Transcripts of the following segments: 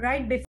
right before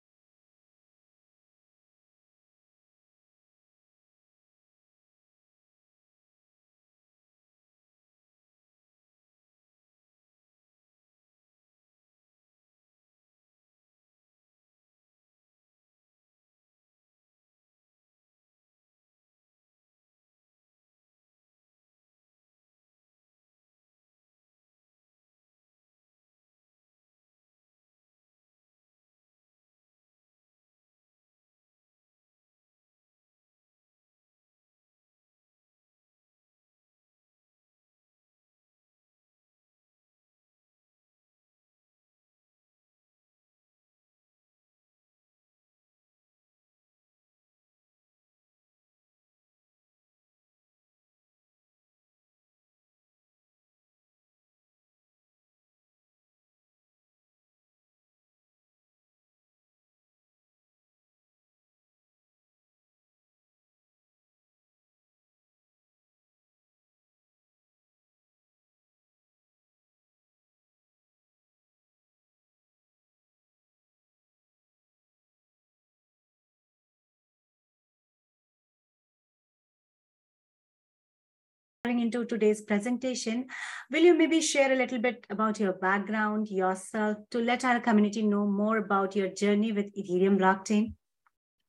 into today's presentation, will you maybe share a little bit about your background, yourself, to let our community know more about your journey with Ethereum blockchain?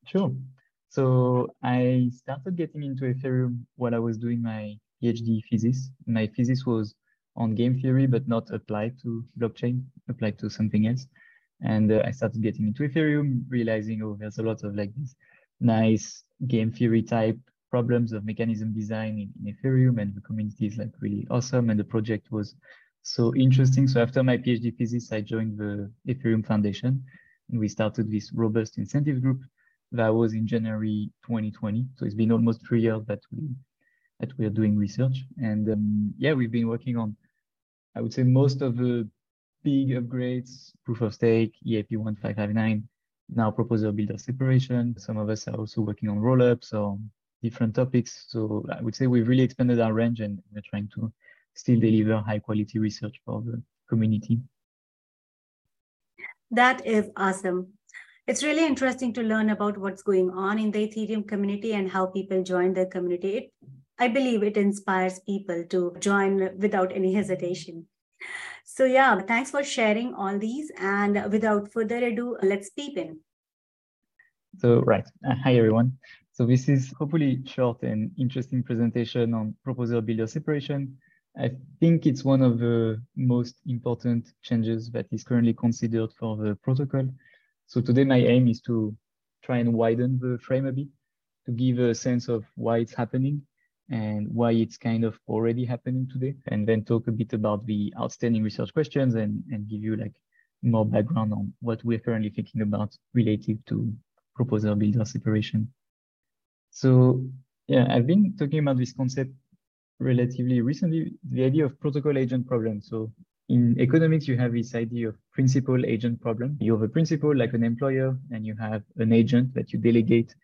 Sure. So I started getting into Ethereum while I was doing my PhD thesis. My thesis was on game theory, but not applied to blockchain, applied to something else. And uh, I started getting into Ethereum, realizing, oh, there's a lot of like these nice game theory type problems of mechanism design in, in Ethereum and the community is like really awesome and the project was so interesting. So after my PhD thesis, I joined the Ethereum Foundation and we started this robust incentive group that was in January 2020. So it's been almost three years that we that we are doing research. And um, yeah, we've been working on, I would say most of the big upgrades, proof of stake, EIP 1559, now proposer builder separation. Some of us are also working on rollups or different topics. So I would say we've really expanded our range and we're trying to still deliver high quality research for the community. That is awesome. It's really interesting to learn about what's going on in the Ethereum community and how people join the community. It, I believe it inspires people to join without any hesitation. So yeah, thanks for sharing all these. And without further ado, let's peep in. So right, uh, hi everyone. So this is hopefully short and interesting presentation on proposer builder separation. I think it's one of the most important changes that is currently considered for the protocol. So today my aim is to try and widen the frame a bit to give a sense of why it's happening and why it's kind of already happening today, and then talk a bit about the outstanding research questions and, and give you like more background on what we're currently thinking about relative to proposer builder separation. So yeah, I've been talking about this concept relatively recently, the idea of protocol agent problem. So in economics, you have this idea of principal agent problem. You have a principal like an employer, and you have an agent that you delegate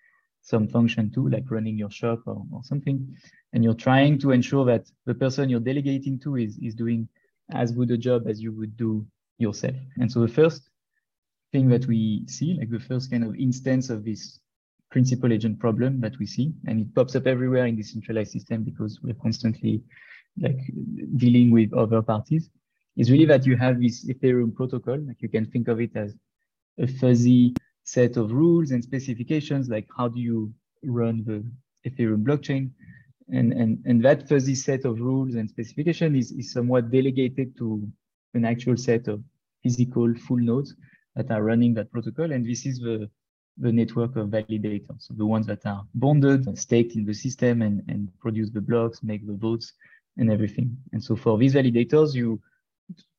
some function to, like running your shop or, or something. And you're trying to ensure that the person you're delegating to is, is doing as good a job as you would do yourself. And so the first thing that we see, like the first kind of instance of this principal agent problem that we see, and it pops up everywhere in the centralized system because we're constantly like dealing with other parties, is really that you have this Ethereum protocol. Like you can think of it as a fuzzy set of rules and specifications, like how do you run the Ethereum blockchain? And, and, and that fuzzy set of rules and specification is, is somewhat delegated to an actual set of physical full nodes that are running that protocol. And this is the the network of validators, so the ones that are bonded, and staked in the system and, and produce the blocks, make the votes and everything. And so for these validators, you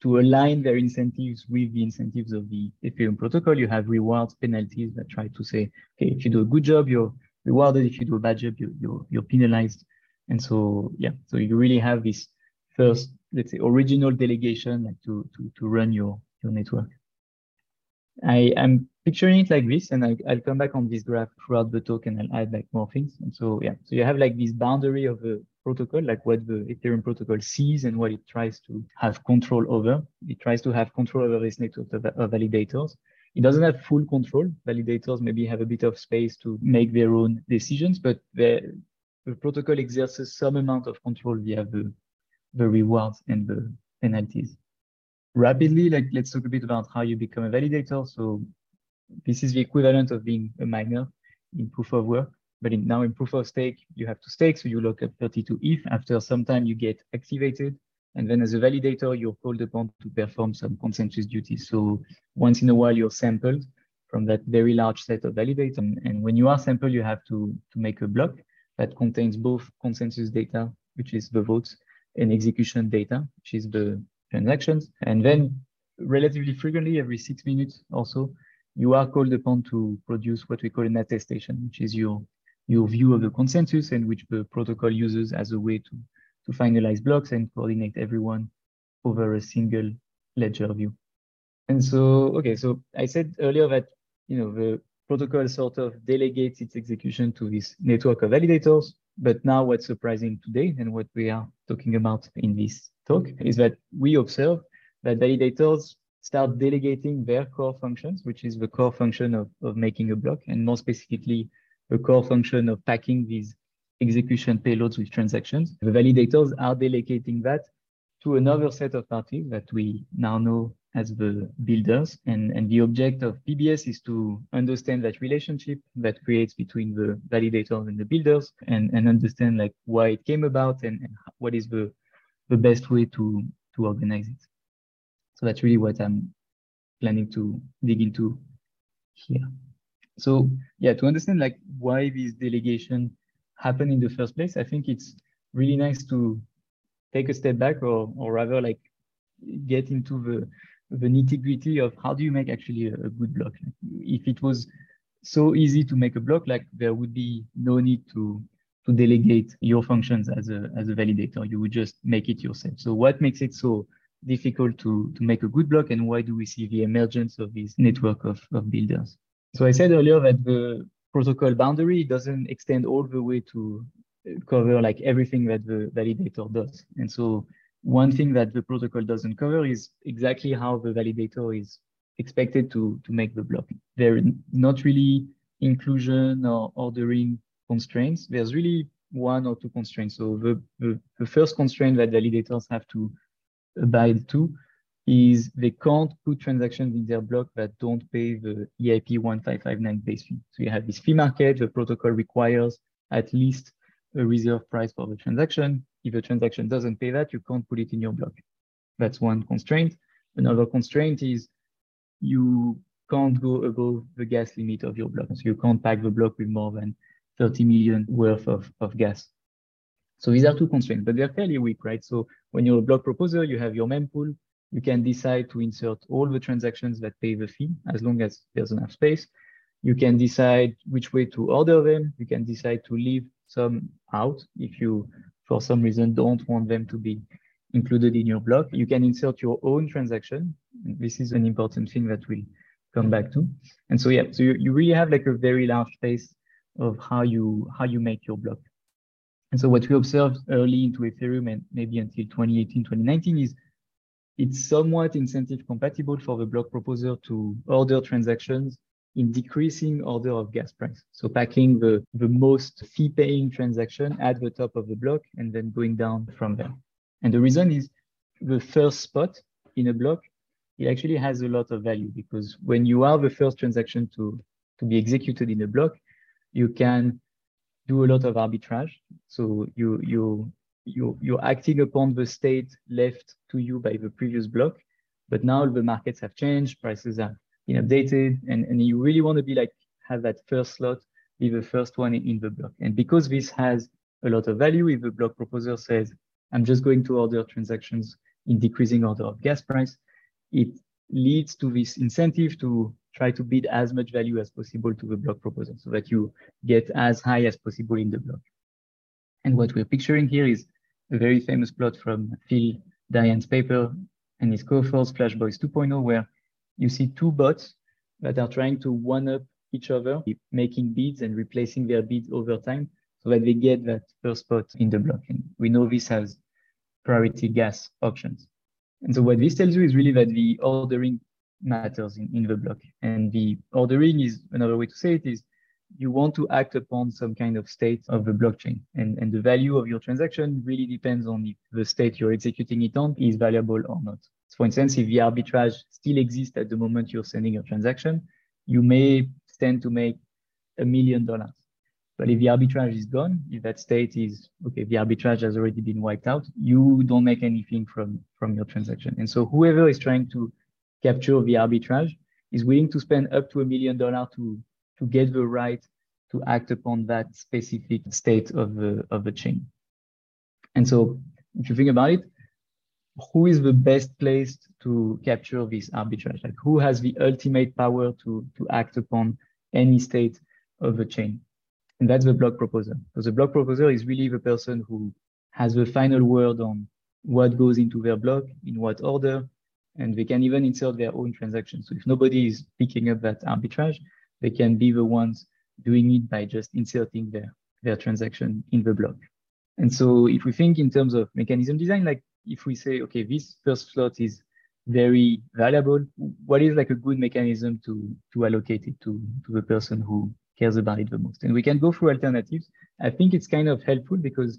to align their incentives with the incentives of the Ethereum protocol, you have rewards, penalties that try to say, okay, if you do a good job, you're rewarded. If you do a bad job, you're, you're, you're penalized. And so, yeah, so you really have this first, let's say, original delegation like to, to, to run your, your network. I am picturing it like this, and I, will come back on this graph throughout the talk and I'll add like more things. And so, yeah, so you have like this boundary of the protocol, like what the Ethereum protocol sees and what it tries to have control over. It tries to have control over this network of, of validators. it doesn't have full control. Validators maybe have a bit of space to make their own decisions, but the, the protocol exerts some amount of control via the, the rewards and the penalties. Rapidly, like let's talk a bit about how you become a validator. So this is the equivalent of being a miner in proof of work. But in, now in proof of stake, you have to stake. So you lock up 32 ETH. After some time, you get activated. And then as a validator, you're called upon to perform some consensus duties. So once in a while, you're sampled from that very large set of validators. And, and when you are sampled, you have to, to make a block that contains both consensus data, which is the votes, and execution data, which is the transactions. And then relatively frequently, every six minutes or so, you are called upon to produce what we call an attestation, which is your your view of the consensus and which the protocol uses as a way to, to finalize blocks and coordinate everyone over a single ledger view. And so, okay, so I said earlier that, you know, the protocol sort of delegates its execution to this network of validators. But now what's surprising today and what we are talking about in this talk is that we observe that validators start delegating their core functions, which is the core function of, of making a block, and more specifically, a core function of packing these execution payloads with transactions. The validators are delegating that to another set of parties that we now know as the builders. And, and the object of PBS is to understand that relationship that creates between the validators and the builders and, and understand like why it came about and, and what is the, the best way to, to organize it. So that's really what I'm planning to dig into here. So yeah, to understand like why this delegation happened in the first place, I think it's really nice to take a step back or, or rather like get into the, the nitty gritty of how do you make actually a, a good block. If it was so easy to make a block, like there would be no need to to delegate your functions as a as a validator. You would just make it yourself. So what makes it so difficult to to make a good block, and why do we see the emergence of this network of, of builders? So I said earlier that the protocol boundary doesn't extend all the way to uh, cover like everything that the validator does. And so one thing that the protocol doesn't cover is exactly how the validator is expected to, to make the block. There are not really inclusion or ordering constraints. There's really one or two constraints. So the, the, the first constraint that validators have to abide to is they can't put transactions in their block that don't pay the EIP 1559 base fee. So you have this fee market, the protocol requires at least a reserve price for the transaction. If a transaction doesn't pay that, you can't put it in your block. That's one constraint. Another constraint is you can't go above the gas limit of your block. So you can't pack the block with more than 30 million worth of, of gas. So these are two constraints, but they're fairly weak, right? So when you're a block proposer, you have your mempool, you can decide to insert all the transactions that pay the fee as long as there's enough space. You can decide which way to order them. You can decide to leave some out if you, for some reason, don't want them to be included in your block. You can insert your own transaction. This is an important thing that we'll come back to. And so, yeah, so you, you really have like a very large space of how you how you make your block. And so what we observed early into Ethereum and maybe until 2018, 2019 is it's somewhat incentive compatible for the block proposer to order transactions in decreasing order of gas price. So packing the, the most fee paying transaction at the top of the block and then going down from there. And the reason is the first spot in a block, it actually has a lot of value because when you are the first transaction to, to be executed in a block, you can do a lot of arbitrage. So you, you you, you're acting upon the state left to you by the previous block. But now the markets have changed, prices have been updated, and, and you really want to be like, have that first slot, be the first one in, in the block. And because this has a lot of value, if the block proposer says, I'm just going to order transactions in decreasing order of gas price, it leads to this incentive to try to bid as much value as possible to the block proposal so that you get as high as possible in the block. And what we're picturing here is a very famous plot from Phil Daian's paper and his co-authors Flashboys 2.0, where you see two bots that are trying to one-up each other, making bids and replacing their bids over time so that they get that first spot in the block. And we know this has priority gas auctions. And so what this tells you is really that the ordering matters in, in the block. And the ordering is another way to say it is you want to act upon some kind of state of the blockchain. And, and the value of your transaction really depends on if the state you're executing it on is valuable or not. For instance, if the arbitrage still exists at the moment you're sending your transaction, you may stand to make a million dollars. But if the arbitrage is gone, if that state is okay, the arbitrage has already been wiped out, you don't make anything from, from your transaction. And so whoever is trying to capture the arbitrage is willing to spend up to a million dollars to to get the right to act upon that specific state of the of the chain. And so if you think about it, who is the best placed to capture this arbitrage? Like who has the ultimate power to, to act upon any state of the chain? And that's the block proposer. So the block proposer is really the person who has the final word on what goes into their block, in what order, and they can even insert their own transactions. So if nobody is picking up that arbitrage, they can be the ones doing it by just inserting their, their transaction in the block. And so if we think in terms of mechanism design, like if we say, okay, this first slot is very valuable, what is like a good mechanism to, to allocate it to, to the person who cares about it the most? And we can go through alternatives. I think it's kind of helpful because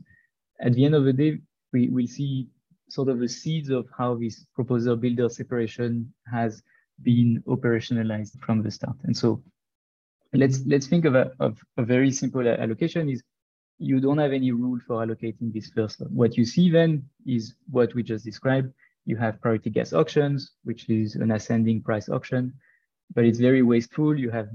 at the end of the day, we will see sort of the seeds of how this proposer builder separation has been operationalized from the start. And so let's let's think of a, of a very simple allocation is you don't have any rule for allocating this first. What you see then is what we just described. You have priority gas auctions, which is an ascending price auction, but it's very wasteful. You have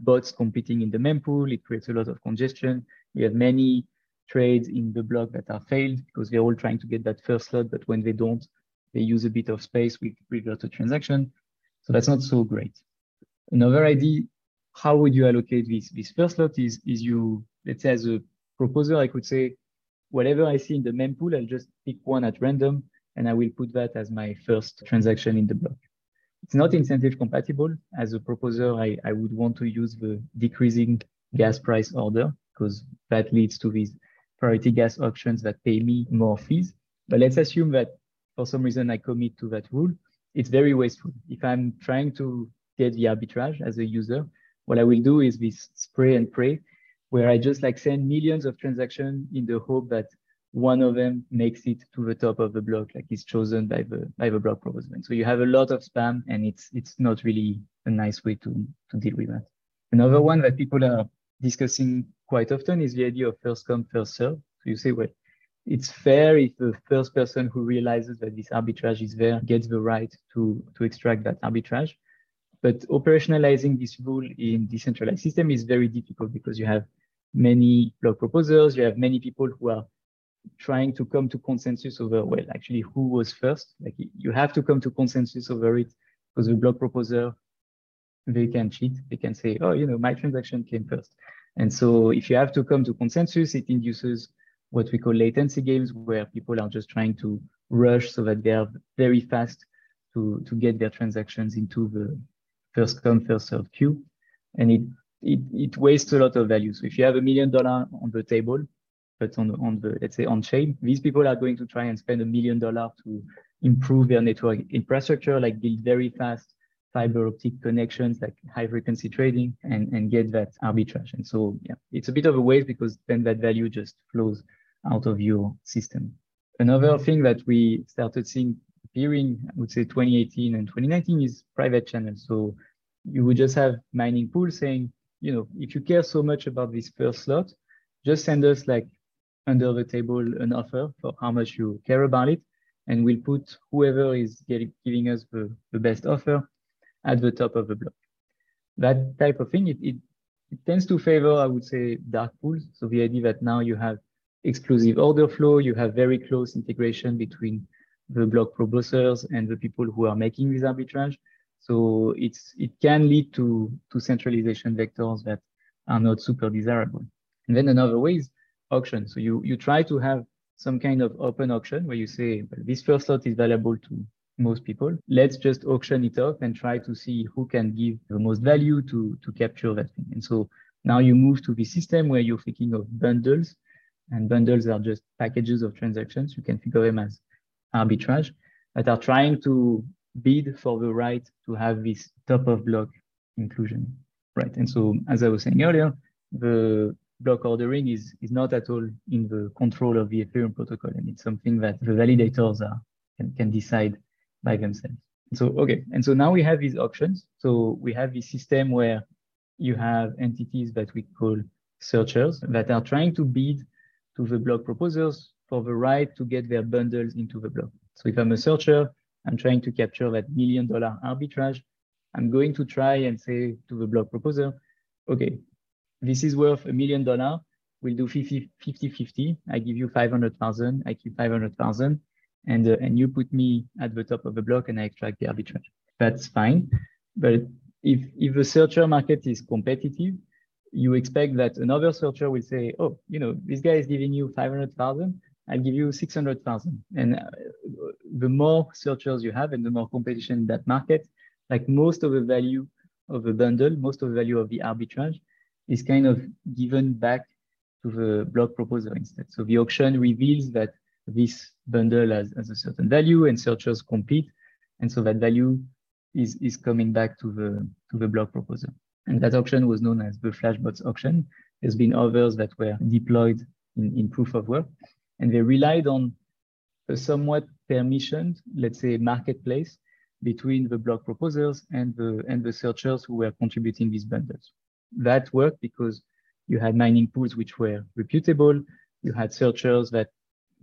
bots competing in the mempool. It creates a lot of congestion. You have many trades in the block that are failed because they're all trying to get that first slot, but when they don't, they use a bit of space with revert a transaction. So that's not so great. Another idea, how would you allocate this? This first slot is, is you, let's say as a proposer, I could say, whatever I see in the mempool, I'll just pick one at random and I will put that as my first transaction in the block. It's not incentive compatible. As a proposer, I, I would want to use the decreasing gas price order because that leads to these priority gas auctions that pay me more fees. But let's assume that for some reason I commit to that rule. It's very wasteful. If I'm trying to get the arbitrage as a user, what I will do is this spray and pray where I just like send millions of transactions in the hope that one of them makes it to the top of the block, like is chosen by the by the block proposer. And so you have a lot of spam, and it's it's not really a nice way to to deal with that. Another one that people are discussing quite often is the idea of first come first serve. So you say, well, it's fair if the first person who realizes that this arbitrage is there gets the right to to extract that arbitrage. But operationalizing this rule in decentralized system is very difficult because you have many block proposers, you have many people who are trying to come to consensus over, well, actually, who was first? Like you have to come to consensus over it because the block proposer, they can cheat. They can say, oh, you know, my transaction came first. And so if you have to come to consensus, it induces what we call latency games, where people are just trying to rush so that they are very fast to, to get their transactions into the first come, first served queue. And it it, it wastes a lot of value. So if you have a million dollar on the table, but on, on the, let's say on chain, these people are going to try and spend a million dollar to improve their network infrastructure, like build very fast fiber optic connections, like high frequency trading and, and get that arbitrage. And so, yeah, it's a bit of a waste because then that value just flows out of your system. Another thing that we started seeing appearing, I would say 2018 and 2019 is private channels. So you would just have mining pools saying, you know, if you care so much about this first slot, just send us like under the table an offer for how much you care about it. And we'll put whoever is getting, giving us the, the best offer at the top of the block. That type of thing, it, it, it tends to favor, I would say, dark pools. So the idea that now you have exclusive order flow, you have very close integration between the block proposers and the people who are making this arbitrage. So it's it can lead to, to centralization vectors that are not super desirable. And then another way is auction. So you, you try to have some kind of open auction where you say, well, this first lot is valuable to most people. Let's just auction it off and try to see who can give the most value to, to capture that thing. And so now you move to the system where you're thinking of bundles and bundles are just packages of transactions. You can think of them as arbitrage that are trying to bid for the right to have this top of block inclusion, right? And so, as I was saying earlier, the block ordering is, is not at all in the control of the Ethereum protocol. And it's something that the validators are, can, can decide by themselves. So, okay. And so now we have these options. So we have this system where you have entities that we call searchers that are trying to bid to the block proposers for the right to get their bundles into the block. So if I'm a searcher, I'm trying to capture that million dollar arbitrage. I'm going to try and say to the block proposer, okay, this is worth a million dollar. We'll do 50, 50, 50. I give you 500,000. I keep 500,000 and, uh, and you put me at the top of the block and I extract the arbitrage. That's fine. But if, if the searcher market is competitive, you expect that another searcher will say, oh, you know, this guy is giving you 500,000. I'll give you 600,000. And uh, the more searchers you have and the more competition in that market, like most of the value of the bundle, most of the value of the arbitrage is kind of given back to the block proposer instead. So the auction reveals that this bundle has, has a certain value and searchers compete. And so that value is, is coming back to the, to the block proposer. And that auction was known as the Flashbots auction. There's been others that were deployed in, in proof of work. And they relied on a somewhat permissioned, let's say, marketplace between the block proposers and the, and the searchers who were contributing these bundles that worked because you had mining pools which were reputable. You had searchers that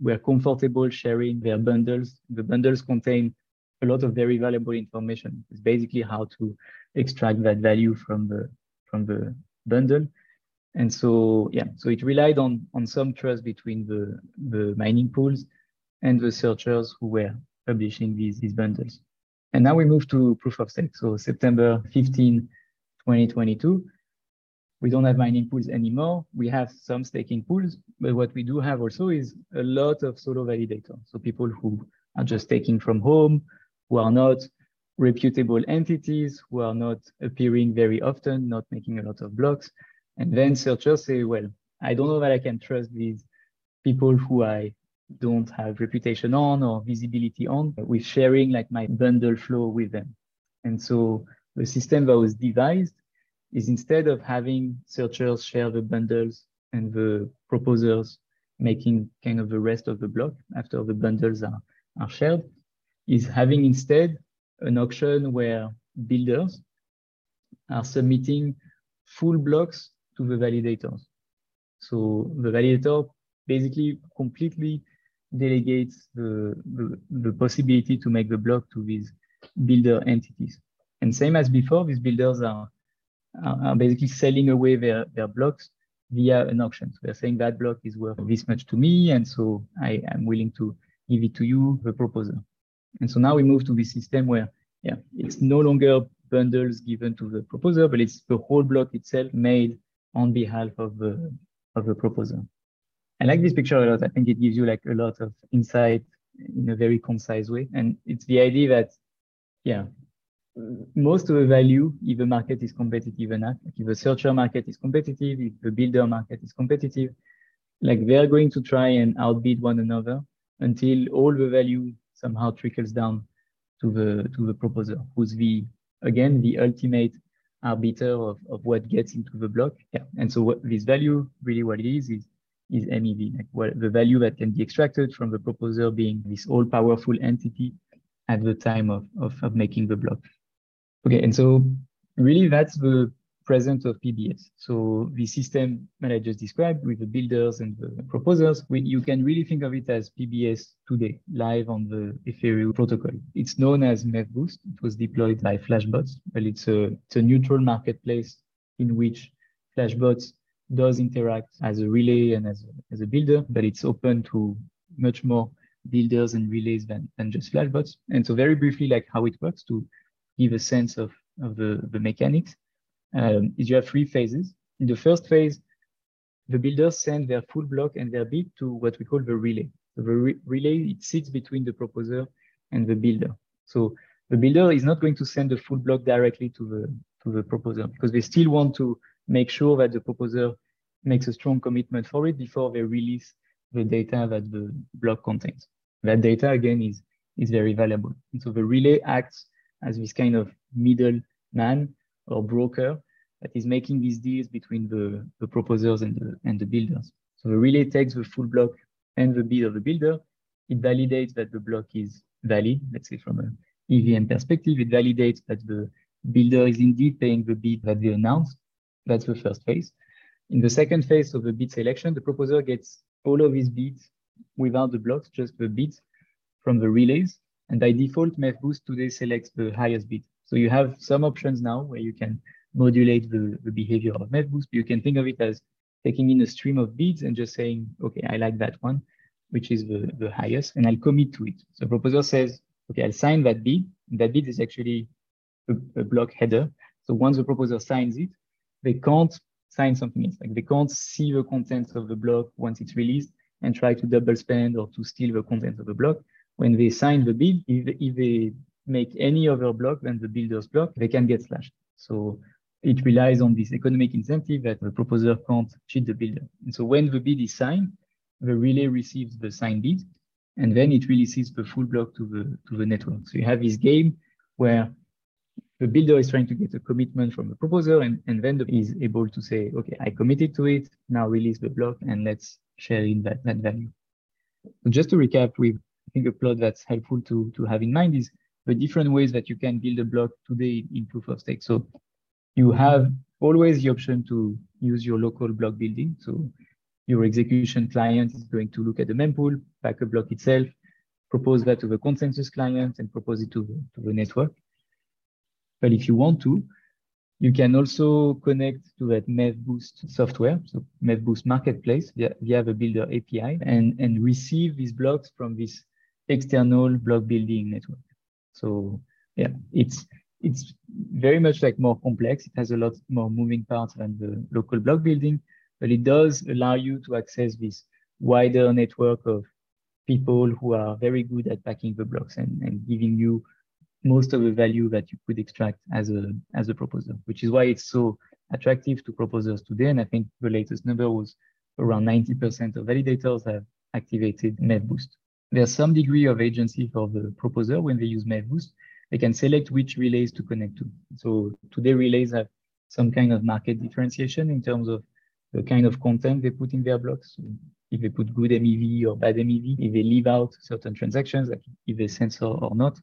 were comfortable sharing their bundles. The bundles contain a lot of very valuable information. It's basically how to extract that value from the from the bundle. And so yeah, so it relied on on some trust between the the mining pools and the searchers who were publishing these these bundles. And now we move to proof of stake. So September 15, 2022 we don't have mining pools anymore. We have some staking pools, but what we do have also is a lot of solo validators. So people who are just taking from home, who are not reputable entities, who are not appearing very often, not making a lot of blocks. And then searchers say, well, I don't know that I can trust these people who I don't have reputation on or visibility on with sharing like my bundle flow with them. And so the system that was devised is instead of having searchers share the bundles and the proposers making kind of the rest of the block after the bundles are, are shared, is having instead an auction where builders are submitting full blocks to the validators. So the validator basically completely delegates the, the, the possibility to make the block to these builder entities. And same as before, these builders are are basically selling away their, their blocks via an auction. So they're saying that block is worth this much to me, and so I am willing to give it to you, the proposer. And so now we move to this system where, yeah, it's no longer bundles given to the proposer, but it's the whole block itself made on behalf of the of the proposer. I like this picture a lot. I think it gives you like a lot of insight in a very concise way. And it's the idea that, yeah, most of the value if the market is competitive enough, like if the searcher market is competitive, if the builder market is competitive, like they're going to try and outbid one another until all the value somehow trickles down to the to the proposer, who's the again the ultimate arbiter of, of what gets into the block. Yeah. And so what this value really what it is is is MEV, like what the value that can be extracted from the proposer being this all-powerful entity at the time of, of, of making the block. Okay, and so really that's the presence of PBS. So the system that I just described with the builders and the proposers, we, you can really think of it as PBS today, live on the Ethereum protocol. It's known as MEVBoost. It was deployed by Flashbots, but it's a, it's a neutral marketplace in which Flashbots does interact as a relay and as a, as a builder, but it's open to much more builders and relays than, than just Flashbots. And so very briefly, like how it works to give a sense of, of the, the mechanics, um, is you have three phases. In the first phase, the builders send their full block and their bid to what we call the relay. So the re relay, it sits between the proposer and the builder. So the builder is not going to send the full block directly to the, to the proposer because they still want to make sure that the proposer makes a strong commitment for it before they release the data that the block contains. That data, again, is is very valuable. And so the relay acts as this kind of middleman or broker that is making these deals between the, the proposers and the, and the builders. So the relay takes the full block and the bid of the builder. It validates that the block is valid, let's say from an EVM perspective. It validates that the builder is indeed paying the bid that they announced. That's the first phase. In the second phase of the bid selection, the proposer gets all of his bids without the blocks, just the bids from the relays. And by default, MEV-Boost today selects the highest bid. So you have some options now where you can modulate the, the behavior of MEV-Boost. You can think of it as taking in a stream of bids and just saying, okay, I like that one, which is the, the highest, and I'll commit to it. So proposer says, okay, I'll sign that bid. That bid is actually a, a block header. So once the proposer signs it, they can't sign something else. Like they can't see the contents of the block once it's released and try to double spend or to steal the contents of the block. When they sign the bid, if, if they make any other block than the builder's block, they can get slashed. So it relies on this economic incentive that the proposer can't cheat the builder. And so when the bid is signed, the relay receives the signed bid, and then it releases the full block to the to the network. So you have this game where the builder is trying to get a commitment from the proposer, and, and then is able to say, okay, I committed to it, now release the block, and let's share in that, that value. So just to recap, we I think a plot that's helpful to, to have in mind is the different ways that you can build a block today in proof of stake. So you have always the option to use your local block building. So your execution client is going to look at the mempool, back a block itself, propose that to the consensus client and propose it to the, to the network. But if you want to, you can also connect to that MEV-Boost software, so MEV-Boost Marketplace via, via the Builder API and, and receive these blocks from this external block building network. So yeah, it's it's very much like more complex. It has a lot more moving parts than the local block building, but it does allow you to access this wider network of people who are very good at packing the blocks and, and giving you most of the value that you could extract as a as a proposer, which is why it's so attractive to proposers today. And I think the latest number was around 90% of validators have activated MEV-Boost. There's some degree of agency for the proposer when they use MEV-Boost. They can select which relays to connect to. So today relays have some kind of market differentiation in terms of the kind of content they put in their blocks. So if they put good MEV or bad MEV, if they leave out certain transactions, like if they censor or not.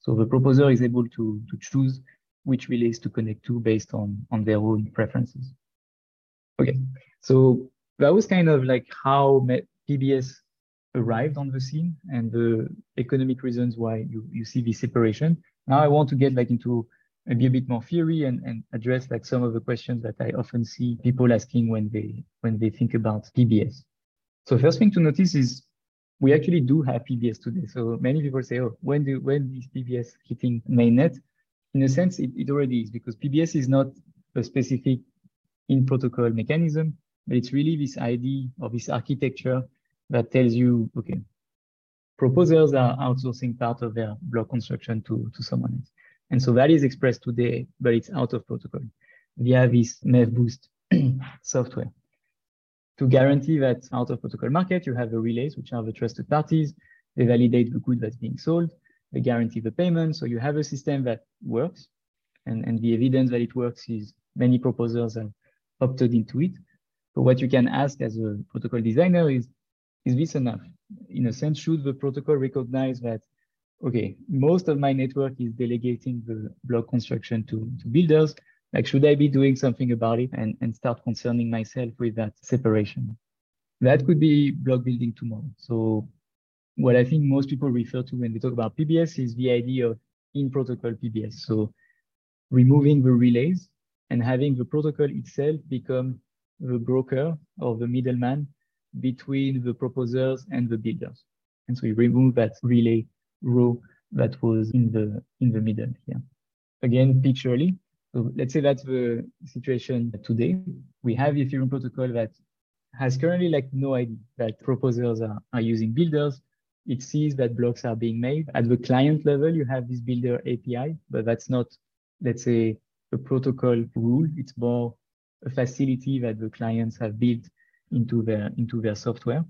So the proposer is able to, to choose which relays to connect to based on, on their own preferences. Okay, so that was kind of like how PBS arrived on the scene and the economic reasons why you, you see this separation. Now I want to get like into maybe a bit more theory and, and address like some of the questions that I often see people asking when they when they think about PBS. So first thing to notice is we actually do have PBS today. So many people say, oh, when do when is PBS hitting mainnet? In a sense, it, it already is because PBS is not a specific in protocol mechanism, but it's really this idea or this architecture that tells you, okay, proposers are outsourcing part of their block construction to, to someone else. And so that is expressed today, but it's out of protocol via this MEV-Boost software. To guarantee that out of protocol market, you have the relays, which are the trusted parties. They validate the good that's being sold. They guarantee the payment. So you have a system that works. And, and the evidence that it works is many proposers have opted into it. But what you can ask as a protocol designer is, is this enough? In a sense, should the protocol recognize that, okay, most of my network is delegating the block construction to, to builders. Like, should I be doing something about it and, and start concerning myself with that separation? That could be block building tomorrow. So what I think most people refer to when they talk about PBS is the idea of in-protocol PBS. So removing the relays and having the protocol itself become the broker or the middleman between the proposers and the builders. And so we remove that relay row that was in the in the middle here. Again, picturally. So let's say that's the situation today. We have Ethereum protocol that has currently like no idea that proposers are, are using builders. It sees that blocks are being made. At the client level, you have this builder API, but that's not, let's say, a protocol rule. It's more a facility that the clients have built into their into their software.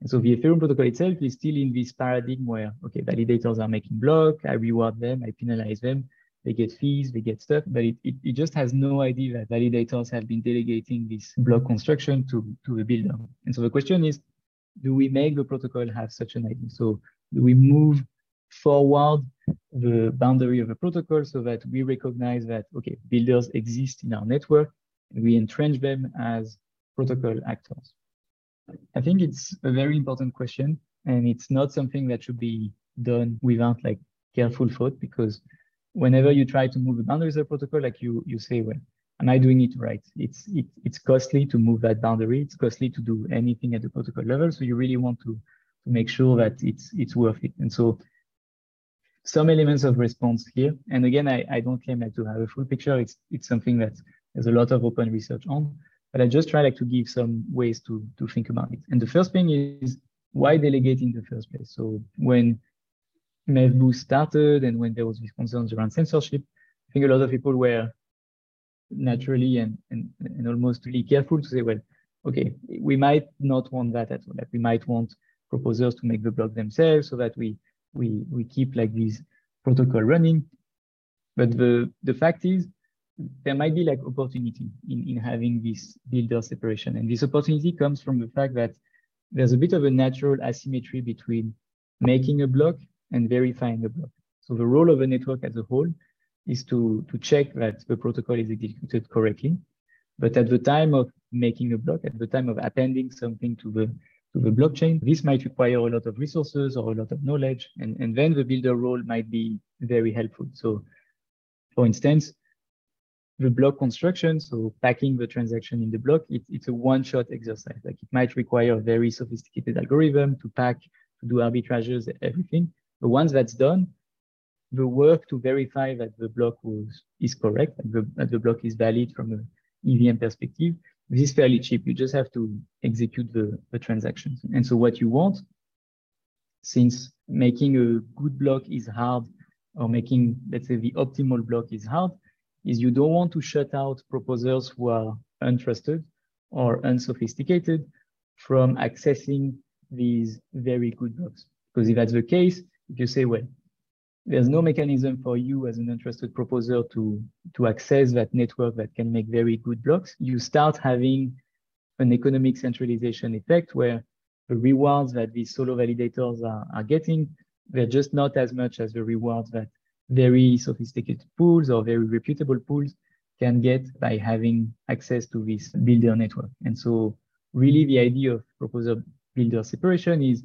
And so the Ethereum protocol itself is still in this paradigm where, okay, validators are making block, I reward them, I penalize them, they get fees, they get stuff, but it, it, it just has no idea that validators have been delegating this block construction to, to the builder. And so the question is, do we make the protocol have such an idea? So do we move forward the boundary of the protocol so that we recognize that, okay, builders exist in our network, and we entrench them as protocol actors? I think it's a very important question, and it's not something that should be done without like careful thought because whenever you try to move the boundaries of the protocol, like you you say, well, am I doing it right? It's it, it's costly to move that boundary. It's costly to do anything at the protocol level. So you really want to to make sure that it's it's worth it. And so some elements of response here. And again, I, I don't claim like to have a full picture. It's it's something that there's a lot of open research on, but I just try like to give some ways to to think about it. And the first thing is why delegate in the first place? So when MEV started and when there was these concerns around censorship, I think a lot of people were naturally and, and, and almost really careful to say, well, okay, we might not want that at all. Like we might want proposers to make the block themselves so that we we we keep like this protocol running. But the the fact is there might be like opportunity in, in having this builder separation. And this opportunity comes from the fact that there's a bit of a natural asymmetry between making a block and verifying a block. So the role of a network as a whole is to, to check that the protocol is executed correctly. But at the time of making a block, at the time of appending something to the to the blockchain, this might require a lot of resources or a lot of knowledge, and, and then the builder role might be very helpful. So for instance, the block construction, so packing the transaction in the block, it, it's a one-shot exercise. Like it might require a very sophisticated algorithm to pack, to do arbitrages, everything. But once that's done, the work to verify that the block was is correct, that the, that the block is valid from an EVM perspective, this is fairly cheap. You just have to execute the, the transactions. And so what you want, since making a good block is hard, or making, let's say, the optimal block is hard, is you don't want to shut out proposers who are untrusted or unsophisticated from accessing these very good blocks. Because if that's the case, if you say, well, there's no mechanism for you as an interested proposer to, to access that network that can make very good blocks, you start having an economic centralization effect where the rewards that these solo validators are, are getting, they're just not as much as the rewards that very sophisticated pools or very reputable pools can get by having access to this builder network. And so really the idea of proposer builder separation is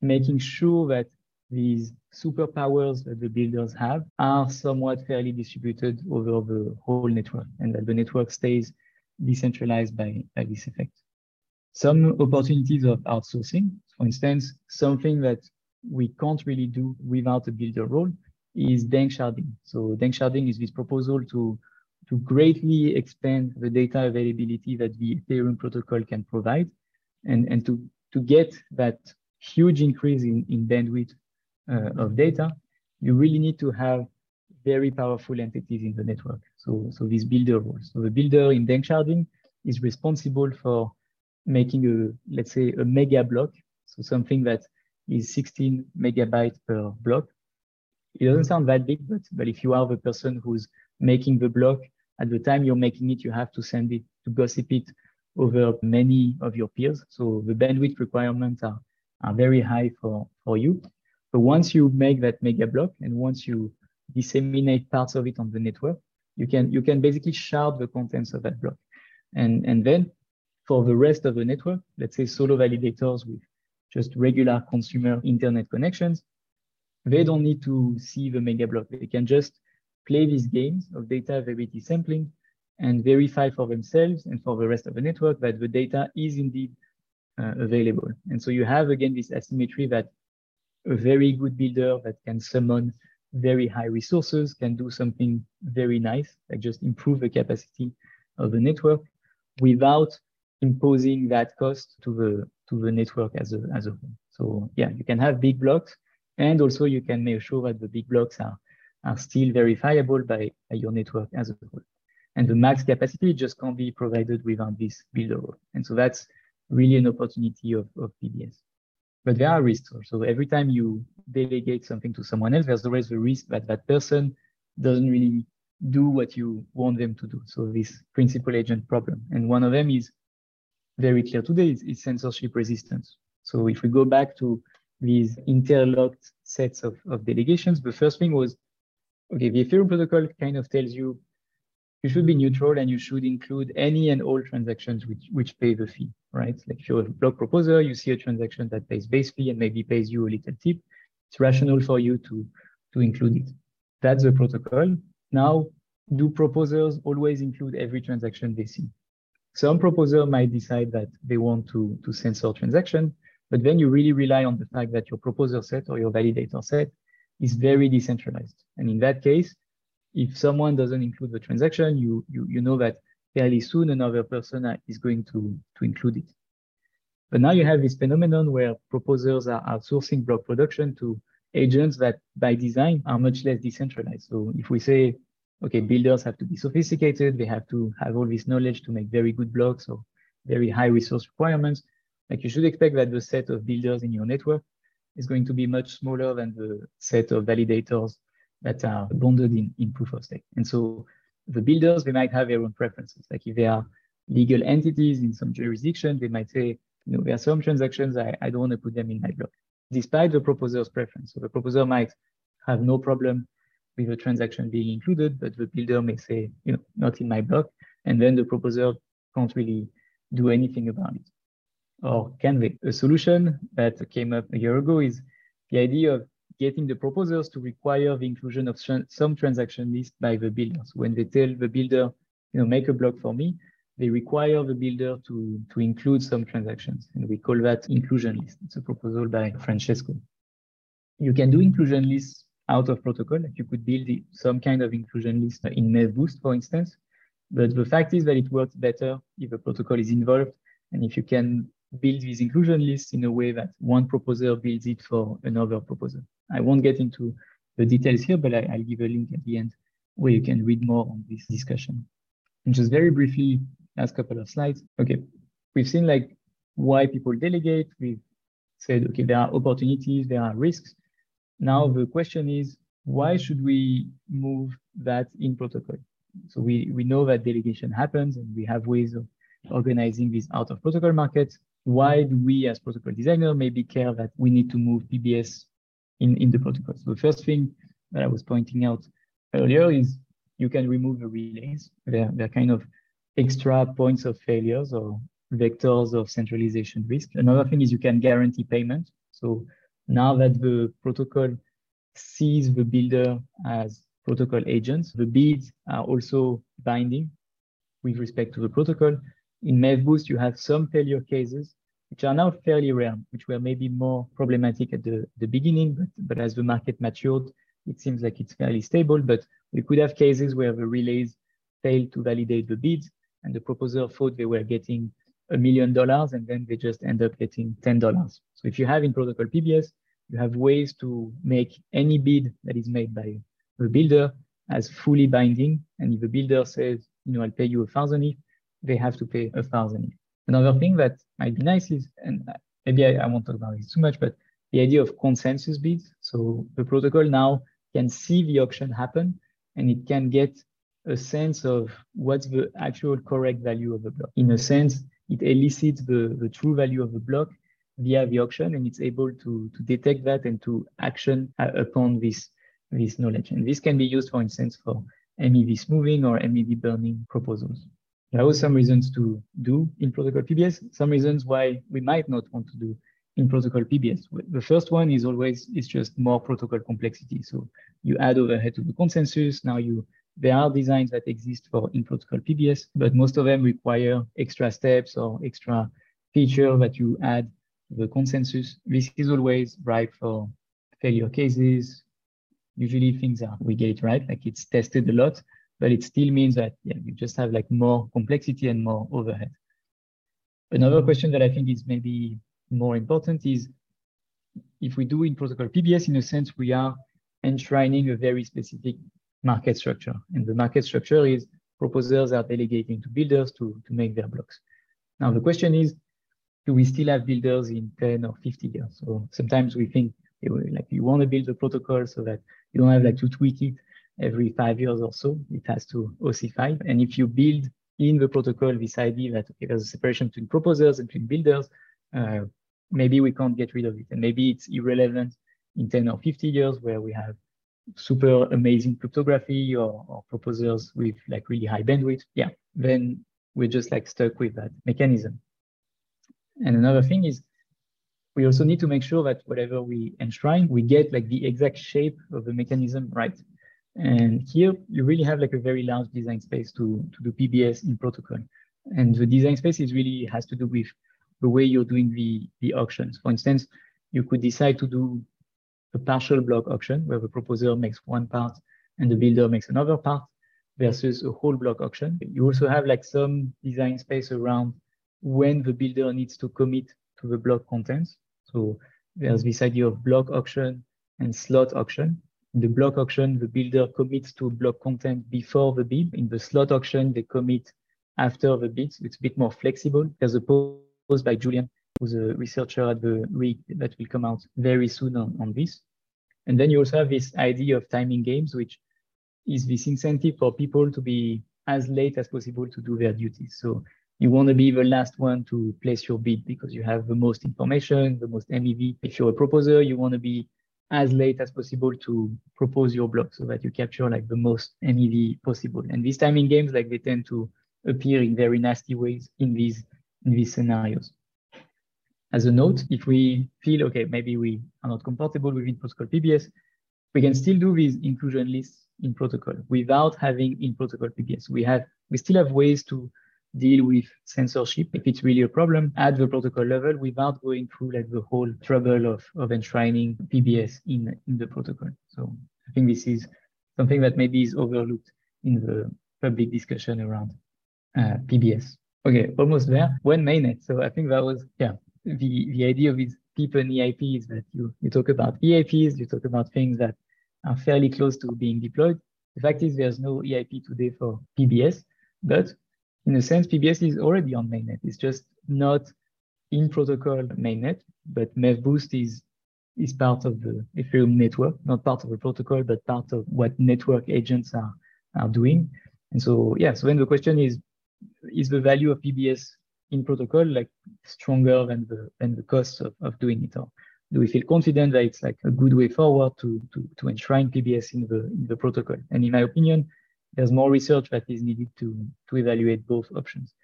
making sure that these superpowers that the builders have are somewhat fairly distributed over the whole network and that the network stays decentralized by, by this effect. Some opportunities of outsourcing, for instance, something that we can't really do without a builder role is danksharding. So danksharding is this proposal to, to greatly expand the data availability that the Ethereum protocol can provide and, and to, to get that huge increase in, in bandwidth uh, of data, you really need to have very powerful entities in the network. So, so these builder roles. So the builder in danksharding is responsible for making a, let's say, a mega block. So something that is 16 megabytes per block. It doesn't sound that big, but, but if you are the person who's making the block, at the time you're making it, you have to send it to gossip it over many of your peers. So the bandwidth requirements are are very high for, for you. But once you make that mega block and once you disseminate parts of it on the network, you can you can basically shard the contents of that block. And, and then for the rest of the network, let's say solo validators with just regular consumer internet connections, they don't need to see the mega block. They can just play these games of data verity sampling and verify for themselves and for the rest of the network that the data is indeed uh, available. And so you have again this asymmetry that a very good builder that can summon very high resources can do something very nice, like just improve the capacity of the network without imposing that cost to the to the network as a as a whole. So yeah, you can have big blocks, and also you can make sure that the big blocks are are still verifiable by, by your network as a whole. And the max capacity just can't be provided without this builder. And so that's really an opportunity of, of PBS. But there are risks So Every time you delegate something to someone else, there's always the risk that that person doesn't really do what you want them to do. So this principal agent problem. And one of them is very clear today is, is censorship resistance. So if we go back to these interlocked sets of, of delegations, the first thing was, okay, the Ethereum protocol kind of tells you you should be neutral and you should include any and all transactions which, which pay the fee, right? Like if you're a block proposer, you see a transaction that pays base fee and maybe pays you a little tip. It's rational for you to, to include it. That's the protocol. Now, do proposers always include every transaction they see? Some proposer might decide that they want to, to censor transaction, but then you really rely on the fact that your proposer set or your validator set is very decentralized. And in that case, if someone doesn't include the transaction, you, you, you know that fairly soon another person is going to, to include it. But now you have this phenomenon where proposers are outsourcing block production to agents that by design are much less decentralized. So if we say, okay, builders have to be sophisticated, they have to have all this knowledge to make very good blocks or very high resource requirements, like you should expect that the set of builders in your network is going to be much smaller than the set of validators that are bonded in, in proof of stake. And so the builders, they might have their own preferences. Like if they are legal entities in some jurisdiction, they might say, you know, there are some transactions I, I don't want to put them in my block, despite the proposer's preference. So the proposer might have no problem with a transaction being included, but the builder may say, you know, not in my block. And then the proposer can't really do anything about it. Or can they? A solution that came up a year ago is the idea of getting the proposers to require the inclusion of some transaction list by the builder. So when they tell the builder, you know, make a block for me, they require the builder to, to include some transactions. And we call that inclusion list. It's a proposal by Francesco. You can do inclusion lists out of protocol. Like you could build some kind of inclusion list in MEV-Boost, for instance. But the fact is that it works better if a protocol is involved and if you can build these inclusion lists in a way that one proposer builds it for another proposer. I won't get into the details here, but I, will give a link at the end where you can read more on this discussion. And just very briefly, last couple of slides. Okay, we've seen like why people delegate. We've said, okay, there are opportunities, there are risks. Now mm-hmm. the question is, why should we move that in protocol? So we, we know that delegation happens and we have ways of organizing these out of protocol markets. Why do we as protocol designer maybe care that we need to move PBS in, in the protocol? So the first thing that I was pointing out earlier is you can remove the relays. They're, they're kind of extra points of failures or vectors of centralization risk. Another thing is you can guarantee payment. So now that the protocol sees the builder as protocol agents, the bids are also binding with respect to the protocol. In MEV-Boost, you have some failure cases, which are now fairly rare, which were maybe more problematic at the, the beginning, but, but as the market matured, it seems like it's fairly stable. But we could have cases where the relays failed to validate the bids, and the proposer thought they were getting a million dollars, and then they just end up getting $10. So if you have in protocol PBS, you have ways to make any bid that is made by the builder as fully binding. And if the builder says, you know, I'll pay you a thousand ETH, they have to pay a thousand. Another thing that might be nice is, and maybe I, I won't talk about this too much, but the idea of consensus bids. So the protocol now can see the auction happen and it can get a sense of what's the actual correct value of the block. In a sense, it elicits the, the true value of the block via the auction and it's able to, to detect that and to action upon this, this knowledge. And this can be used, for instance, for MEV smoothing or MEV burning proposals. There are some reasons to do in protocol PBS, some reasons why we might not want to do in protocol PBS. The first one is always it's just more protocol complexity. So you add overhead to the consensus. Now you there are designs that exist for in protocol PBS, but most of them require extra steps or extra feature that you add the consensus. This is always ripe for failure cases. Usually things are we get it right, like it's tested a lot, but it still means that yeah, you just have like more complexity and more overhead. Another question that I think is maybe more important is if we do in protocol PBS, in a sense, we are enshrining a very specific market structure. And the market structure is proposers are delegating to builders to, to make their blocks. Now, the question is, do we still have builders in 10 or 50 years? So sometimes we think like you want to build a protocol so that you don't have like to tweak it every five years or so. It has to ossify. And if you build in the protocol this idea that okay, there's a separation between proposers and between builders, uh, maybe we can't get rid of it. And maybe it's irrelevant in 10 or 50 years where we have super amazing cryptography or, or proposers with like really high bandwidth. Yeah, then we're just like stuck with that mechanism. And another thing is we also need to make sure that whatever we enshrine, we get like the exact shape of the mechanism right. And here you really have like a very large design space to, to do PBS in protocol. And the design space is really has to do with the way you're doing the, the auctions. For instance, you could decide to do a partial block auction where the proposer makes one part and the builder makes another part versus a whole block auction. You also have like some design space around when the builder needs to commit to the block contents. So there's this idea of block auction and slot auction. In the block auction, the builder commits to block content before the bid. In the slot auction, they commit after the bid. It's a bit more flexible. There's a post by Julian, who's a researcher at the RIG that will come out very soon on, on this. And then you also have this idea of timing games, which is this incentive for people to be as late as possible to do their duties. So you want to be the last one to place your bid because you have the most information, the most MEV. If you're a proposer, you want to be as late as possible to propose your block so that you capture like the most MEV possible. And these timing games, like they tend to appear in very nasty ways in these in these scenarios. As a note, if we feel okay, maybe we are not comfortable with in protocol PBS, we can still do these inclusion lists in protocol without having in protocol PBS. We have we still have ways to deal with censorship if it's really a problem at the protocol level without going through like the whole trouble of, of enshrining PBS in, in the protocol. So I think this is something that maybe is overlooked in the public discussion around uh, PBS. Okay, almost there. When mainnet. So I think that was, yeah, the, the idea of these PEEPanEIP is that you, you talk about EIPs, you talk about things that are fairly close to being deployed. The fact is there's no EIP today for PBS, but in a sense, PBS is already on mainnet. It's just not in protocol mainnet, but MEV-Boost is is part of the Ethereum network, not part of the protocol, but part of what network agents are are doing. And so, yeah. So then the question is, is the value of PBS in protocol like stronger than the than the cost of, of doing it? Or do we feel confident that it's like a good way forward to to to enshrine PBS in the in the protocol? And in my opinion, there's more research that is needed to, to evaluate both options.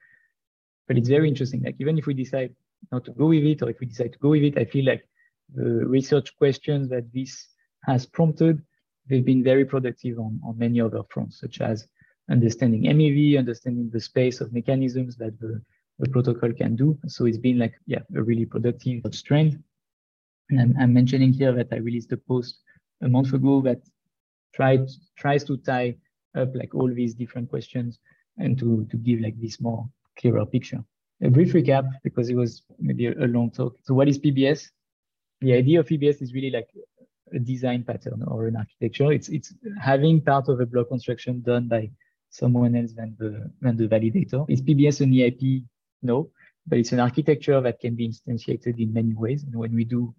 But it's very interesting. Like even if we decide not to go with it, or if we decide to go with it, I feel like the research questions that this has prompted, they've been very productive on, on many other fronts, such as understanding MEV, understanding the space of mechanisms that the, the protocol can do. So it's been like, yeah, a really productive strand. And I'm, I'm mentioning here that I released a post a month ago that tried tries to tie up like all these different questions and to, to give like this more clearer picture. A brief recap, because it was maybe a, a long talk. So what is PBS? The idea of PBS is really like a design pattern or an architecture. It's it's having part of a block construction done by someone else than the than the validator. Is PBS an EIP? No, but it's an architecture that can be instantiated in many ways. And when we do,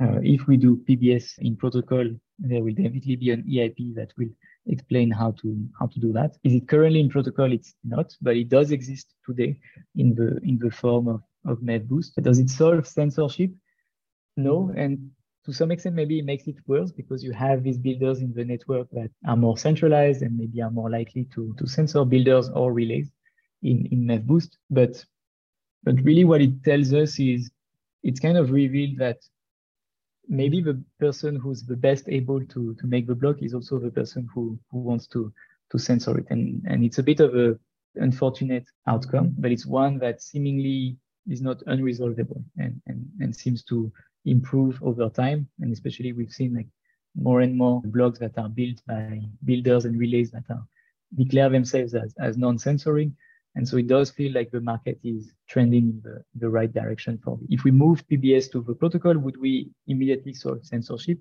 uh, if we do PBS in protocol, there will definitely be an EIP that will explain how to how to do that. Is it currently in protocol? It's not, but it does exist today in the in the form of, of MEV-Boost. Does it solve censorship? No, and to some extent maybe it makes it worse because you have these builders in the network that are more centralized and maybe are more likely to, to censor builders or relays in, in MEV-Boost. But but really what it tells us is it's kind of revealed that maybe the person who's the best able to to make the block is also the person who who wants to to censor it. And and it's a bit of a unfortunate outcome but it's one that seemingly is not unresolvable and and, and seems to improve over time. And especially we've seen like more and more blocks that are built by builders and relays that are declare themselves as, as non-censoring and so it does feel like the market is trending in the, the right direction for me. If we move PBS to the protocol, would we immediately solve censorship?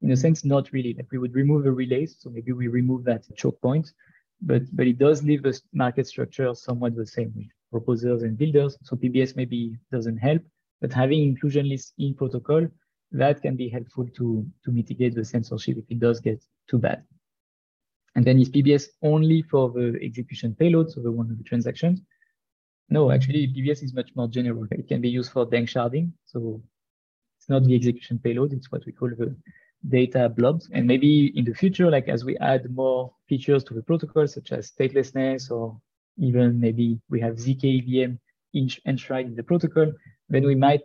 In a sense, not really. Like we would remove the relays, so maybe we remove that choke point, but but it does leave the market structure somewhat the same with proposers and builders. So PBS maybe doesn't help, but having inclusion lists in protocol, that can be helpful to, to mitigate the censorship if it does get too bad. And then is PBS only for the execution payload, so the one of the transactions? No, actually PBS is much more general. It can be used for danksharding. So it's not the execution payload, it's what we call the data blobs. And maybe in the future, like as we add more features to the protocol, such as statelessness, or even maybe we have zkEVM enshrined in the protocol, then we might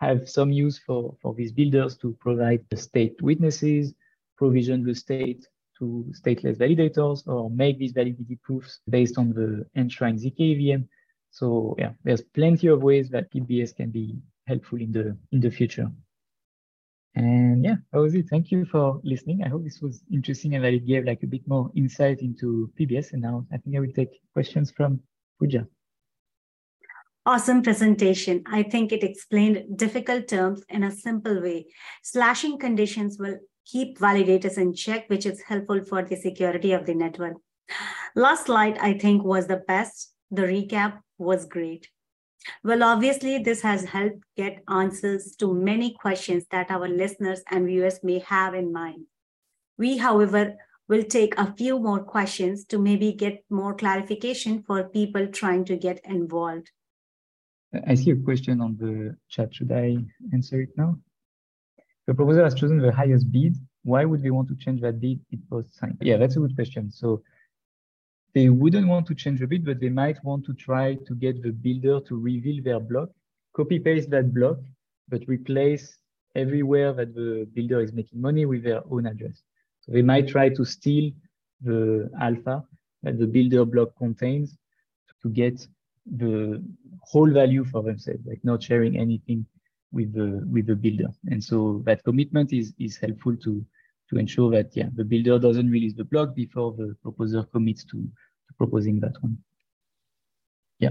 have some use for, for these builders to provide the state witnesses, provision the state to stateless validators, or make these validity proofs based on the enshrined zkVM. So yeah, there's plenty of ways that PBS can be helpful in the in the future. And yeah, that was it. Thank you for listening. I hope this was interesting and that it gave like a bit more insight into PBS. And now I think I will take questions from Pooja. Awesome presentation. I think it explained difficult terms in a simple way. Slashing conditions will keep validators in check, which is helpful for the security of the network. Last slide, I think, was the best. The recap was great. Well, obviously, this has helped get answers to many questions that our listeners and viewers may have in mind. We, however, will take a few more questions to maybe get more clarification for people trying to get involved. I see a question on the chat. Should I answer it now? The proposer has chosen the highest bid. Why would they want to change that bid it post signed? Yeah, that's a good question. So they wouldn't want to change the bid, but they might want to try to get the builder to reveal their block, copy paste that block, but replace everywhere that the builder is making money with their own address. So they might try to steal the alpha that the builder block contains to get the whole value for themselves, like not sharing anything with the with the builder. And so that commitment is is helpful to to ensure that yeah the builder doesn't release the block before the proposer commits to, to proposing that one. Yeah,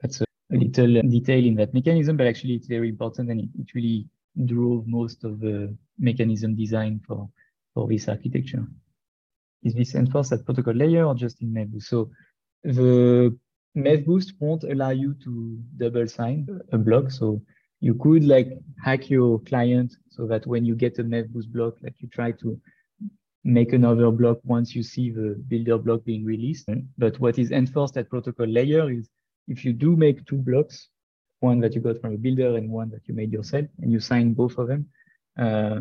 that's a, a, little detail in that mechanism, but actually it's very important and it, it really drove most of the mechanism design for for this architecture. Is this enforced at protocol layer or just in MEV? So the MEV boost won't allow you to double sign a block. So you could like hack your client so that when you get a MEV boost block, like you try to make another block once you see the builder block being released. But what is enforced at protocol layer is if you do make two blocks, one that you got from a builder and one that you made yourself, and you sign both of them, uh,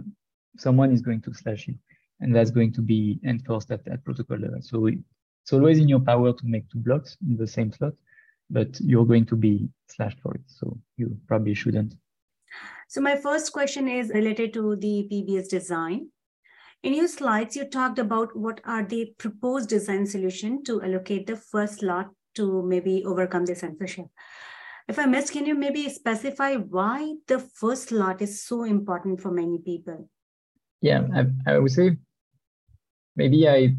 someone is going to slash you. And that's going to be enforced at, at protocol level. So it's always in your power to make two blocks in the same slot, but you're going to be slashed for it. So you probably shouldn't. So my first question is related to the PBS design. In your slides, you talked about what are the proposed design solution to allocate the first slot to maybe overcome the censorship. If I missed, can you maybe specify why the first slot is so important for many people? Yeah, I, I would say maybe I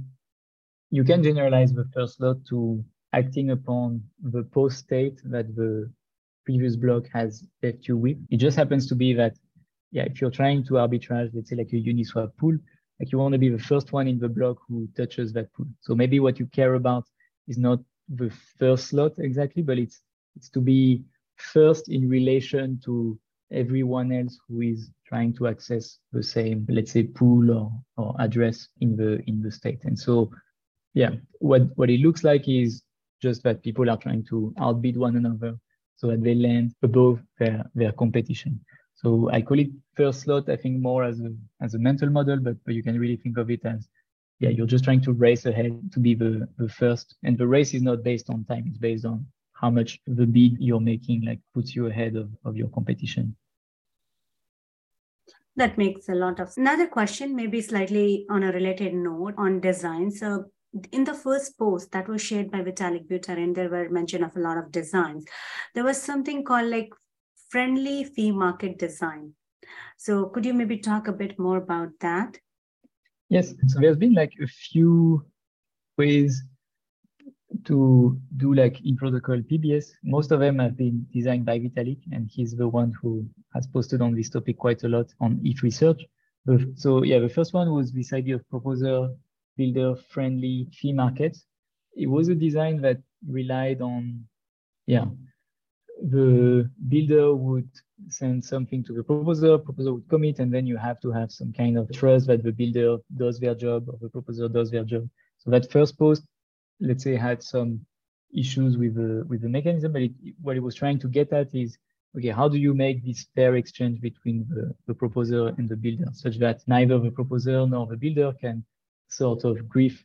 you can generalize the first slot to acting upon the post state that the previous block has left you with. It just happens to be that, yeah, if you're trying to arbitrage, let's say like a Uniswap pool, like you want to be the first one in the block who touches that pool. So maybe what you care about is not the first slot exactly, but it's it's to be first in relation to everyone else who is trying to access the same, let's say, pool or, or address in the in the state. And so yeah, what, what it looks like is just that people are trying to outbid one another so that they land above their, their competition. So I call it first slot, I think more as a, as a mental model, but, but you can really think of it as, yeah, you're just trying to race ahead to be the, the first. And the race is not based on time, it's based on how much the bid you're making like puts you ahead of, of your competition. That makes a lot of another question, maybe slightly on a related note on design. So in the first post that was shared by Vitalik Buterin, there were mention of a lot of designs. There was something called like friendly fee market design. So could you maybe talk a bit more about that? Yes, so there's been like a few ways to do like in protocol PBS. Most of them have been designed by Vitalik, and he's the one who has posted on this topic quite a lot on ETH Research. So yeah, the first one was this idea of proposer builder friendly fee market. It was a design that relied on yeah, the builder would send something to the proposer, proposer would commit, and then you have to have some kind of trust that the builder does their job or the proposer does their job. So that first post, let's say, had some issues with the with the mechanism, but it, what it was trying to get at is, okay, how do you make this fair exchange between the, the proposer and the builder, such that neither the proposer nor the builder can sort of grief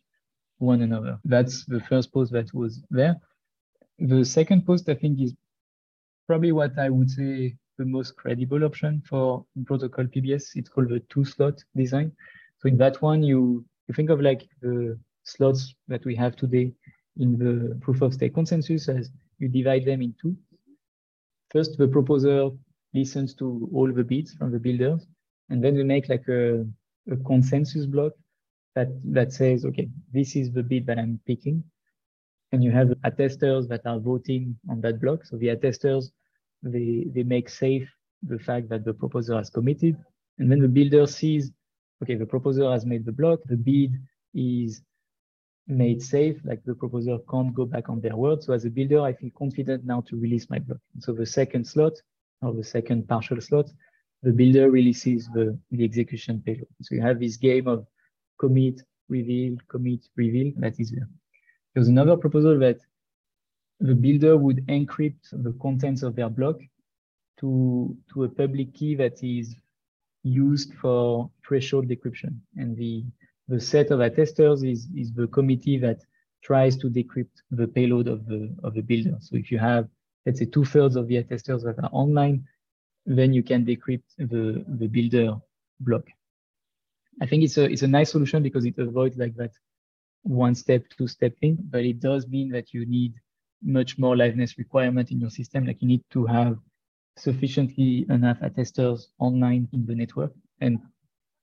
one another. That's the first post that was there. The second post, I think, is probably what I would say the most credible option for protocol PBS. It's called the two slot design. So in that one, you, you think of like the slots that we have today in the proof of stake consensus as you divide them in two. First, the proposer listens to all the bids from the builders, and then we make like a, a consensus block that, that says, okay, this is the bid that I'm picking. And you have attesters that are voting on that block. So the attesters, they, they make safe the fact that the proposer has committed. And then the builder sees, okay, the proposer has made the block, the bid is made safe, like the proposer can't go back on their word. So as a builder, I feel confident now to release my block. And so the second slot or the second partial slot, the builder releases the, the execution payload. So you have this game of commit, reveal, commit, reveal, that is there. There's another proposal that the builder would encrypt the contents of their block to, to a public key that is used for threshold decryption. And the, the set of attesters is, is the committee that tries to decrypt the payload of the, of the builder. So if you have, let's say, two thirds of the attesters that are online, then you can decrypt the, the builder block. I think it's a it's a nice solution because it avoids like that one step, two step thing, but it does mean that you need much more liveness requirement in your system. Like you need to have sufficiently enough attesters online in the network. And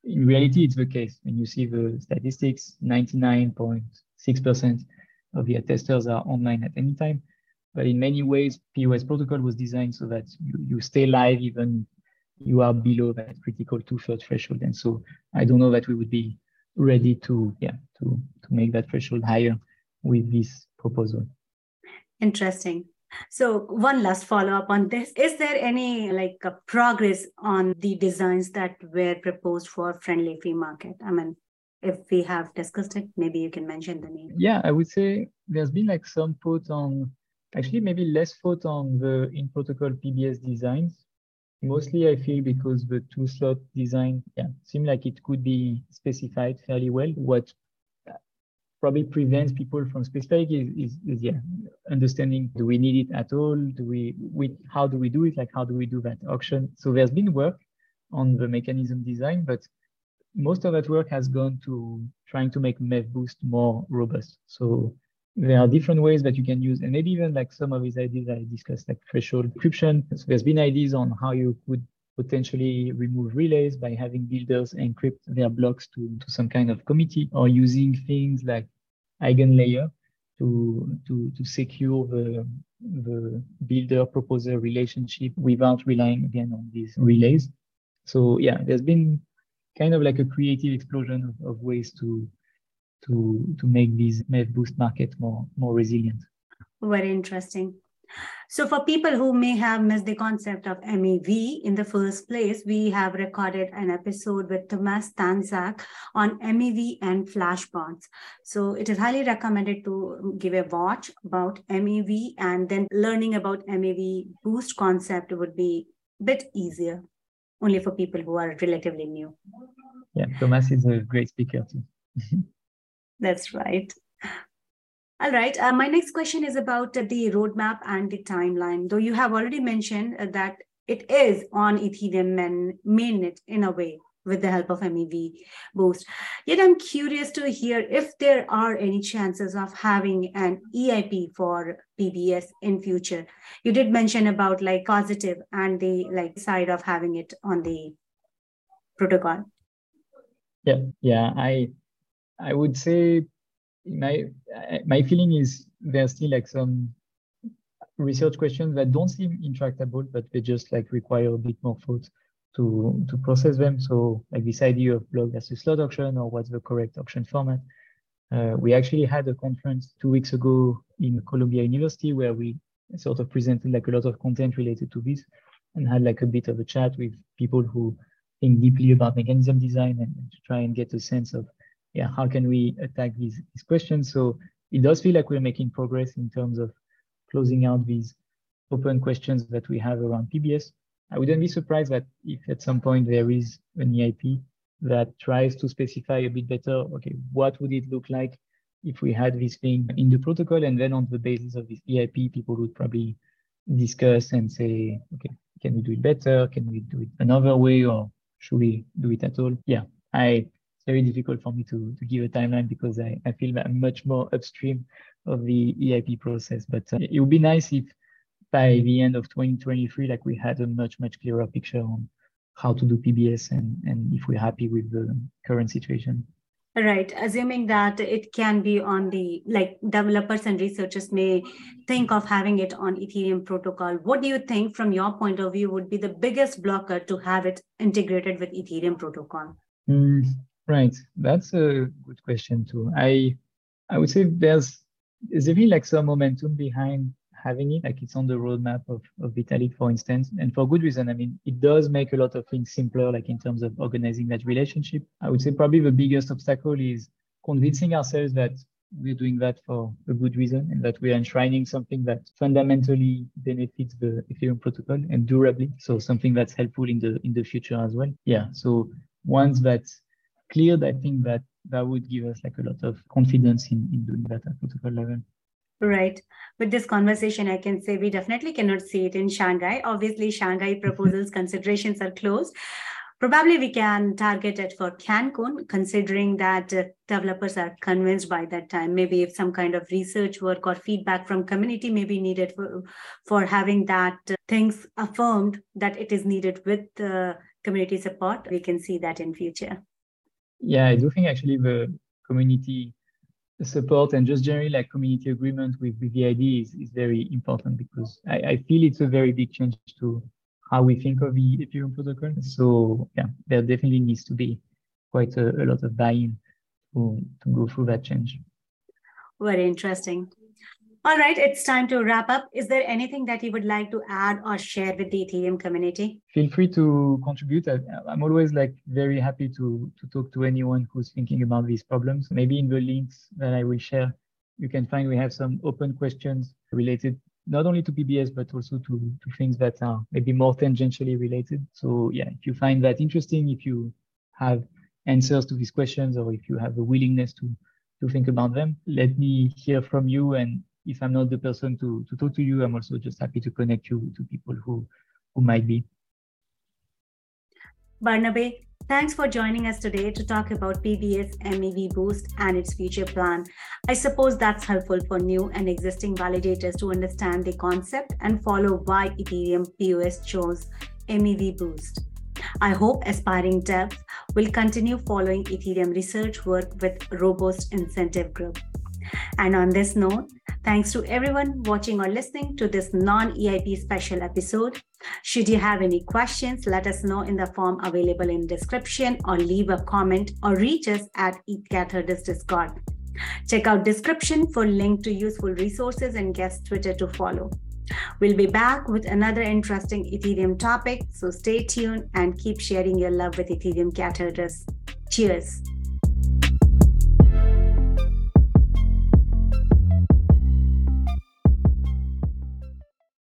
in reality, it's the case. When you see the statistics, 99.6% of the attesters are online at any time. But in many ways, POS protocol was designed so that you, you stay live even you are below that critical two-third threshold. And so I don't know that we would be ready to, yeah, to, to make that threshold higher with this proposal. Interesting. So one last follow up on this. Is there any like progress on the designs that were proposed for friendly fee market? I mean, if we have discussed it, maybe you can mention the name. Yeah, I would say there's been like some thought on, actually maybe less thought on the in protocol PBS designs Mostly, I feel because the two slot design, yeah, seem like it could be specified fairly well. What uh, probably prevents people from specifying is, is, is, yeah, understanding do we need it at all? Do we, we, how do we do it? Like, how do we do that auction? So there's been work on the mechanism design, but most of that work has gone to trying to make MEV Boost more robust. So there are different ways that you can use, and maybe even like some of these ideas I discussed, like threshold encryption. So there's been ideas on how you could potentially remove relays by having builders encrypt their blocks to, to some kind of committee or using things like eigenlayer to, to, to secure the, the builder proposer relationship without relying again on these relays. So yeah, there's been kind of like a creative explosion of, of ways to to to make these MEV boost market more more resilient. Very interesting. So for people who may have missed the concept of MEV in the first place, we have recorded an episode with Thomas Stańczak on MEV and Flashbots. So it is highly recommended to give a watch about MEV and then learning about MEV boost concept would be a bit easier, only for people who are relatively new. Yeah, Thomas is a great speaker too. That's right. All right. Uh, my next question is about the roadmap and the timeline. Though you have already mentioned uh, that it is on Ethereum main, mainnet in a way with the help of MEV Boost. Yet I'm curious to hear if there are any chances of having an EIP for PBS in future. You did mention about like positive and the like side of having it on the protocol. Yeah, yeah. I I would say my my feeling is there's still like some research questions that don't seem intractable, but they just like require a bit more thought to to process them. So like this idea of block versus slot auction or what's the correct auction format. Uh, we actually had a conference two weeks ago in Columbia University where we sort of presented like a lot of content related to this and had like a bit of a chat with people who think deeply about mechanism design and, to try and get a sense of yeah how can we attack these, these questions? So it does feel like we're making progress in terms of closing out these open questions that we have around pbs i wouldn't be surprised that if at some point there is an eip that tries to specify a bit better okay what would it look like if we had this thing in the protocol? And then on the basis of this eip people would probably discuss and say okay can we do it better? Can we do it another way? Or should we do it at all? Yeah i very difficult for me to, to give a timeline because I, I feel that I'm much more upstream of the EIP process. But uh, it would be nice if by the end of 2023, like we had a much, much clearer picture on how to do PBS and, and if we're happy with the current situation. Right. Assuming that it can be on the, like developers and researchers may think of having it on Ethereum protocol. What do you think from your point of view would be the biggest blocker to have it integrated with Ethereum protocol? Mm, right. That's a good question too. I I would say there's there's really like some momentum behind having it. Like it's on the roadmap of, of Vitalik, for instance, and for good reason. I mean, it does make a lot of things simpler, like in terms of organizing that relationship. I would say probably the biggest obstacle is convincing ourselves that we're doing that for a good reason and that we are enshrining something that fundamentally benefits the Ethereum protocol and durably. So something that's helpful in the in the future as well. Yeah. So once that's cleared, I think that that would give us like a lot of confidence in, in doing that at protocol level. Right. With this conversation, I can say we definitely cannot see it in Shanghai. Obviously, Shanghai proposals considerations are closed. Probably we can target it for Cancun, considering that uh, developers are convinced by that time. Maybe if some kind of research work or feedback from community may be needed for, for having that uh, things affirmed that it is needed with the community support, we can see that in future. Yeah, I do think actually the community support and just generally like community agreement with, BVID is, is very important because I, I feel it's a very big change to how we think of the Ethereum protocol. So yeah, there definitely needs to be quite a, a lot of buy-in to, to go through that change. Very interesting. All right, it's time to wrap up. Is there anything that you would like to add or share with the Ethereum community? Feel free to contribute. I, am always like very happy to to talk to anyone who's thinking about these problems. Maybe in the links that I will share, you can find we have some open questions related not only to PBS but also to to things that are maybe more tangentially related. So yeah, if you find that interesting, if you have answers to these questions or if you have a willingness to to think about them, let me hear from you and if I'm not the person to, to talk to you, I'm also just happy to connect you to people who, who might be. Barnabé, thanks for joining us today to talk about PBS MEV Boost and its future plan. I suppose that's helpful for new and existing validators to understand the concept and follow why Ethereum POS chose MEV Boost. I hope aspiring devs will continue following Ethereum research work with robust incentive group. And on this note, thanks to everyone watching or listening to this non EIP special episode. Should you have any questions, let us know in the form available in description or leave a comment or reach us at EthCatHerders Discord. Check out description for link to useful resources and guest Twitter to follow. We'll be back with another interesting Ethereum topic, so stay tuned and keep sharing your love with Ethereum Cat Herders. Cheers.